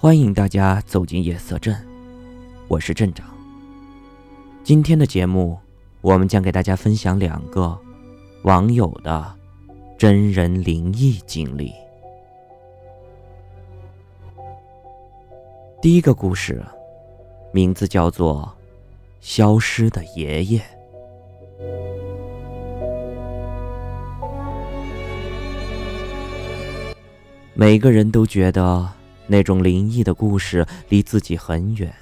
欢迎大家走进夜色镇，我是镇长。今天的节目，我们将给大家分享两个网友的真人灵异经历。第一个故事，名字叫做《消失的爷爷》。每个人都觉得那种灵异的故事离自己很远，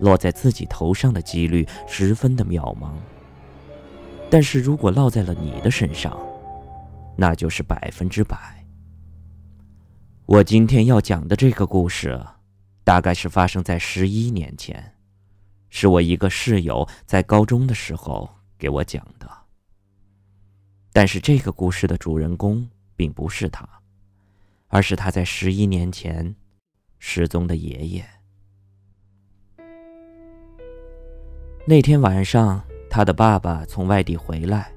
落在自己头上的几率十分的渺茫。但是如果落在了你的身上，那就是百分之百。我今天要讲的这个故事，大概是发生在十一年前，是我一个室友在高中的时候给我讲的。但是这个故事的主人公并不是他。而是他在十一年前失踪的爷爷。那天晚上，他的爸爸从外地回来，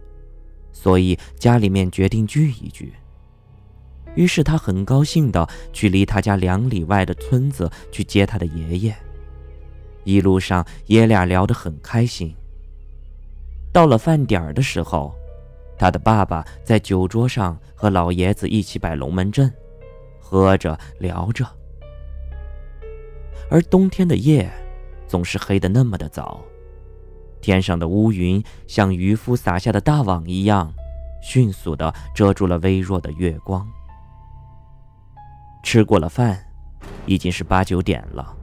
所以家里面决定聚一聚。于是他很高兴的去离他家两里外的村子去接他的爷爷。一路上，爷俩聊得很开心。到了饭点儿的时候，他的爸爸在酒桌上和老爷子一起摆龙门阵。喝着聊着，而冬天的夜总是黑得那么的早，天上的乌云像渔夫撒下的大网一样，迅速的遮住了微弱的月光。吃过了饭，已经是八九点了。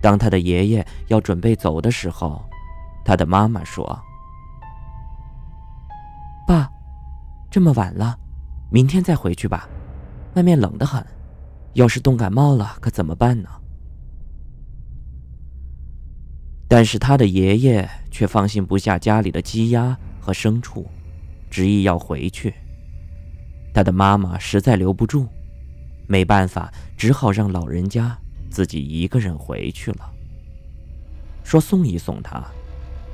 当他的爷爷要准备走的时候，他的妈妈说：“爸，这么晚了，明天再回去吧。”外面冷得很，要是冻感冒了可怎么办呢？但是他的爷爷却放心不下家里的鸡鸭和牲畜，执意要回去。他的妈妈实在留不住，没办法，只好让老人家自己一个人回去了。说送一送他，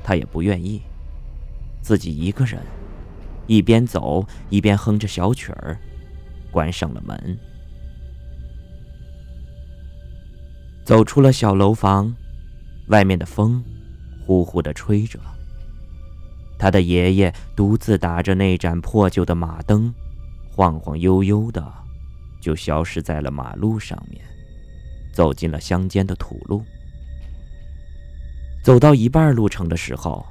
他也不愿意，自己一个人，一边走一边哼着小曲儿。关上了门，走出了小楼房，外面的风呼呼的吹着。他的爷爷独自打着那盏破旧的马灯，晃晃悠悠的，就消失在了马路上面，走进了乡间的土路。走到一半路程的时候，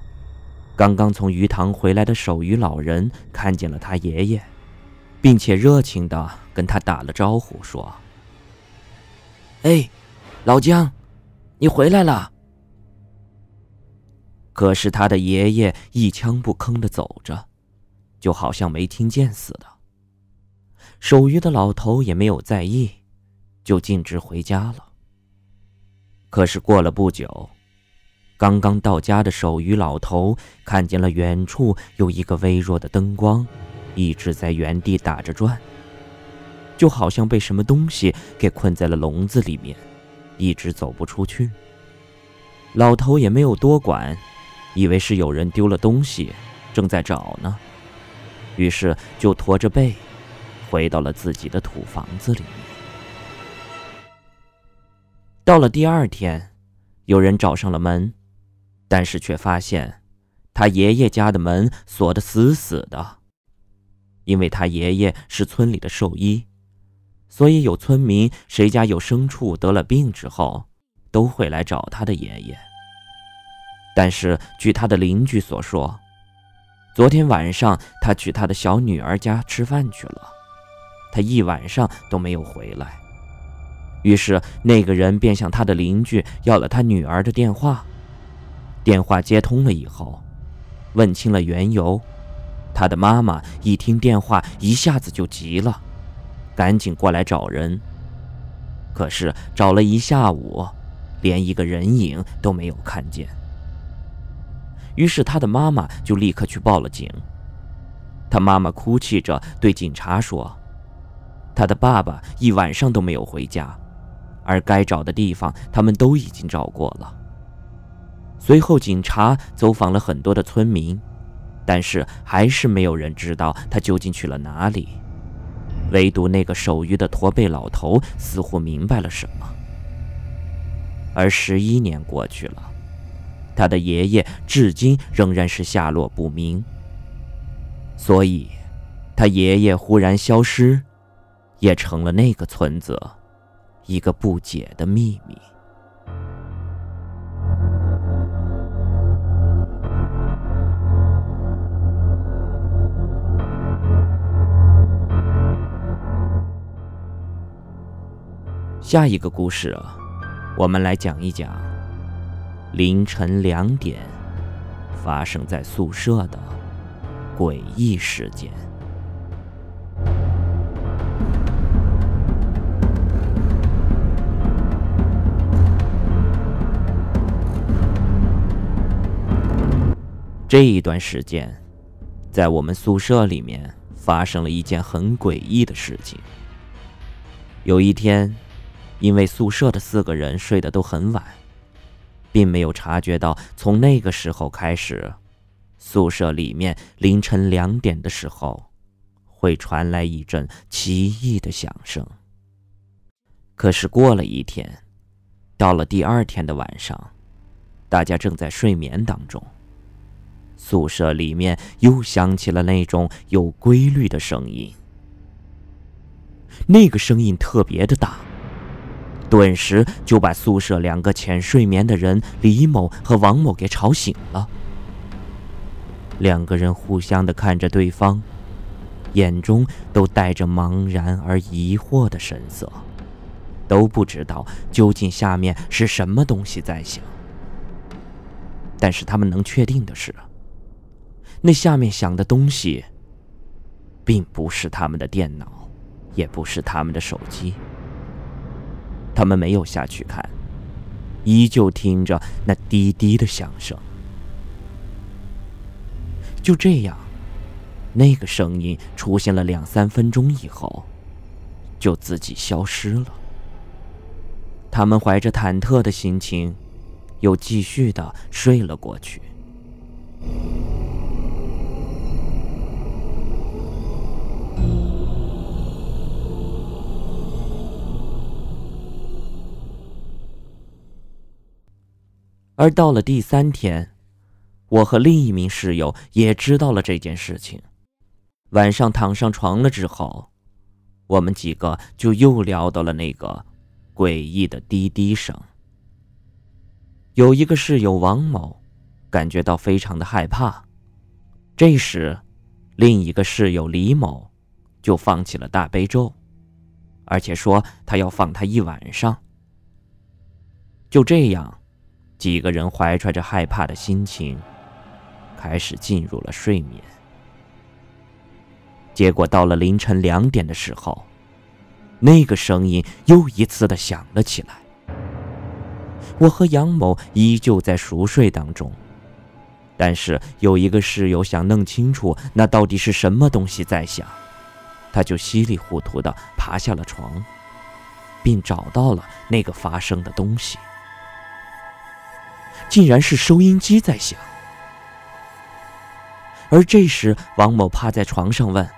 刚刚从鱼塘回来的守鱼老人看见了他爷爷。并且热情的跟他打了招呼，说：“哎，老姜，你回来了。”可是他的爷爷一腔不吭的走着，就好像没听见似的。守鱼的老头也没有在意，就径直回家了。可是过了不久，刚刚到家的守鱼老头看见了远处有一个微弱的灯光。一直在原地打着转，就好像被什么东西给困在了笼子里面，一直走不出去。老头也没有多管，以为是有人丢了东西，正在找呢，于是就驼着背，回到了自己的土房子里面。到了第二天，有人找上了门，但是却发现，他爷爷家的门锁得死死的。因为他爷爷是村里的兽医，所以有村民谁家有牲畜得了病之后，都会来找他的爷爷。但是据他的邻居所说，昨天晚上他去他的小女儿家吃饭去了，他一晚上都没有回来。于是那个人便向他的邻居要了他女儿的电话，电话接通了以后，问清了缘由。他的妈妈一听电话，一下子就急了，赶紧过来找人。可是找了一下午，连一个人影都没有看见。于是他的妈妈就立刻去报了警。他妈妈哭泣着对警察说：“他的爸爸一晚上都没有回家，而该找的地方他们都已经找过了。”随后，警察走访了很多的村民。但是还是没有人知道他究竟去了哪里。唯独那个守鱼的驼背老头似乎明白了什么。而十一年过去了，他的爷爷至今仍然是下落不明。所以，他爷爷忽然消失，也成了那个村子一个不解的秘密。下一个故事，我们来讲一讲凌晨两点发生在宿舍的诡异事件。这一段时间，在我们宿舍里面发生了一件很诡异的事情。有一天。因为宿舍的四个人睡得都很晚，并没有察觉到从那个时候开始，宿舍里面凌晨两点的时候，会传来一阵奇异的响声。可是过了一天，到了第二天的晚上，大家正在睡眠当中，宿舍里面又响起了那种有规律的声音，那个声音特别的大。顿时就把宿舍两个浅睡眠的人李某和王某给吵醒了。两个人互相的看着对方，眼中都带着茫然而疑惑的神色，都不知道究竟下面是什么东西在响。但是他们能确定的是，那下面响的东西，并不是他们的电脑，也不是他们的手机。他们没有下去看，依旧听着那滴滴的响声。就这样，那个声音出现了两三分钟以后，就自己消失了。他们怀着忐忑的心情，又继续的睡了过去。而到了第三天，我和另一名室友也知道了这件事情。晚上躺上床了之后，我们几个就又聊到了那个诡异的滴滴声。有一个室友王某感觉到非常的害怕，这时，另一个室友李某就放起了大悲咒，而且说他要放他一晚上。就这样。几个人怀揣着害怕的心情，开始进入了睡眠。结果到了凌晨两点的时候，那个声音又一次的响了起来。我和杨某依旧在熟睡当中，但是有一个室友想弄清楚那到底是什么东西在响，他就稀里糊涂的爬下了床，并找到了那个发声的东西。竟然是收音机在响，而这时，王某趴在床上问：“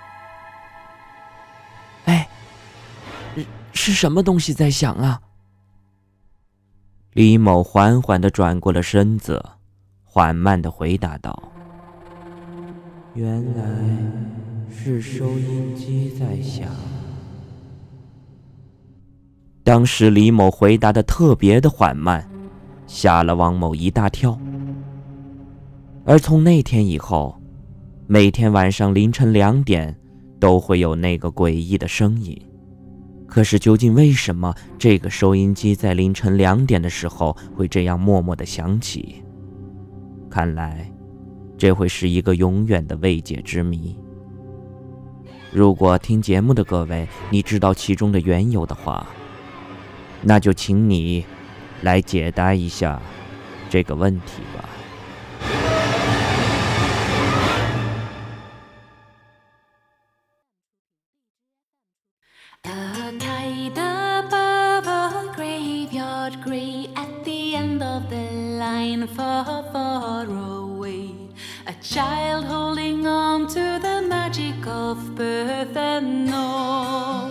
哎，是什么东西在响啊？”李某缓缓的转过了身子，缓慢的回答道：“原来是收音机在响。”当时，李某回答的特别的缓慢。吓了王某一大跳。而从那天以后，每天晚上凌晨两点，都会有那个诡异的声音。可是究竟为什么这个收音机在凌晨两点的时候会这样默默的响起？看来，这会是一个永远的未解之谜。如果听节目的各位你知道其中的缘由的话，那就请你。来解答一下这个问题吧。a child holding on to the magic of birth and all.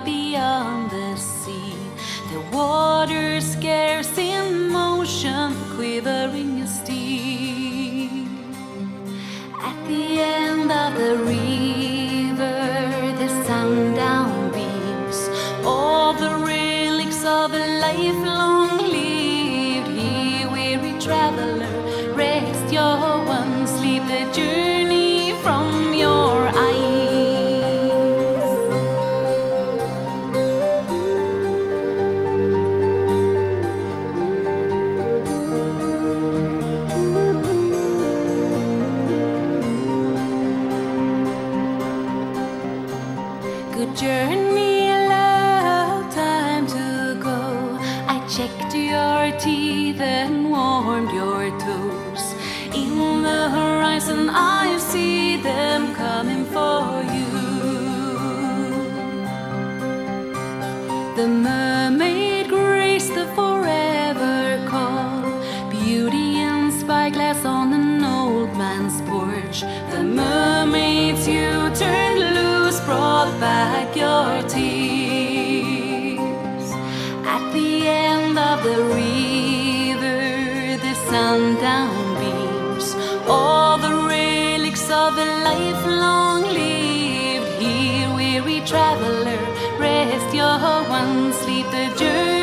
Beyond the sea. The water scarce in motion, quivering Good journey, love, time to go. I checked your teeth and warmed your toes. In the horizon, I see them coming for you. The mermaid graced the forever call. Beauty and spyglass on an old man's porch. The mermaids you turned brought back your tears. At the end of the river, the sundown beams. All the relics of a life long lived here, weary traveler. Rest your one sleep, the journey